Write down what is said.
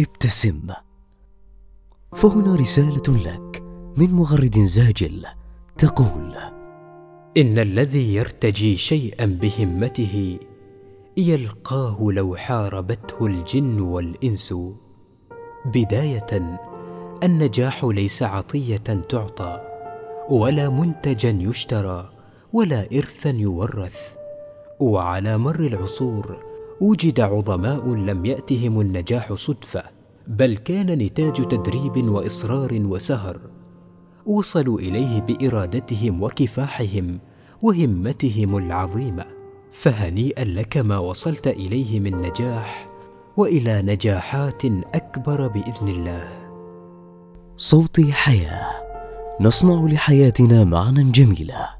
ابتسم. فهنا رسالة لك من مغرد زاجل تقول إن الذي يرتجي شيئا بهمته يلقاه لو حاربته الجن والإنس. بداية النجاح ليس عطية تعطى ولا منتجا يشترى ولا ارثا يورث. وعلى مر العصور وجد عظماء لم يأتهم النجاح صدفة بل كان نتاج تدريب وإصرار وسهر. وصلوا إليه بإرادتهم وكفاحهم وهمتهم العظيمة. فهنيئا لك ما وصلت إليه من نجاح وإلى نجاحات أكبر بإذن الله. صوتي حياة. نصنع لحياتنا معنا جميله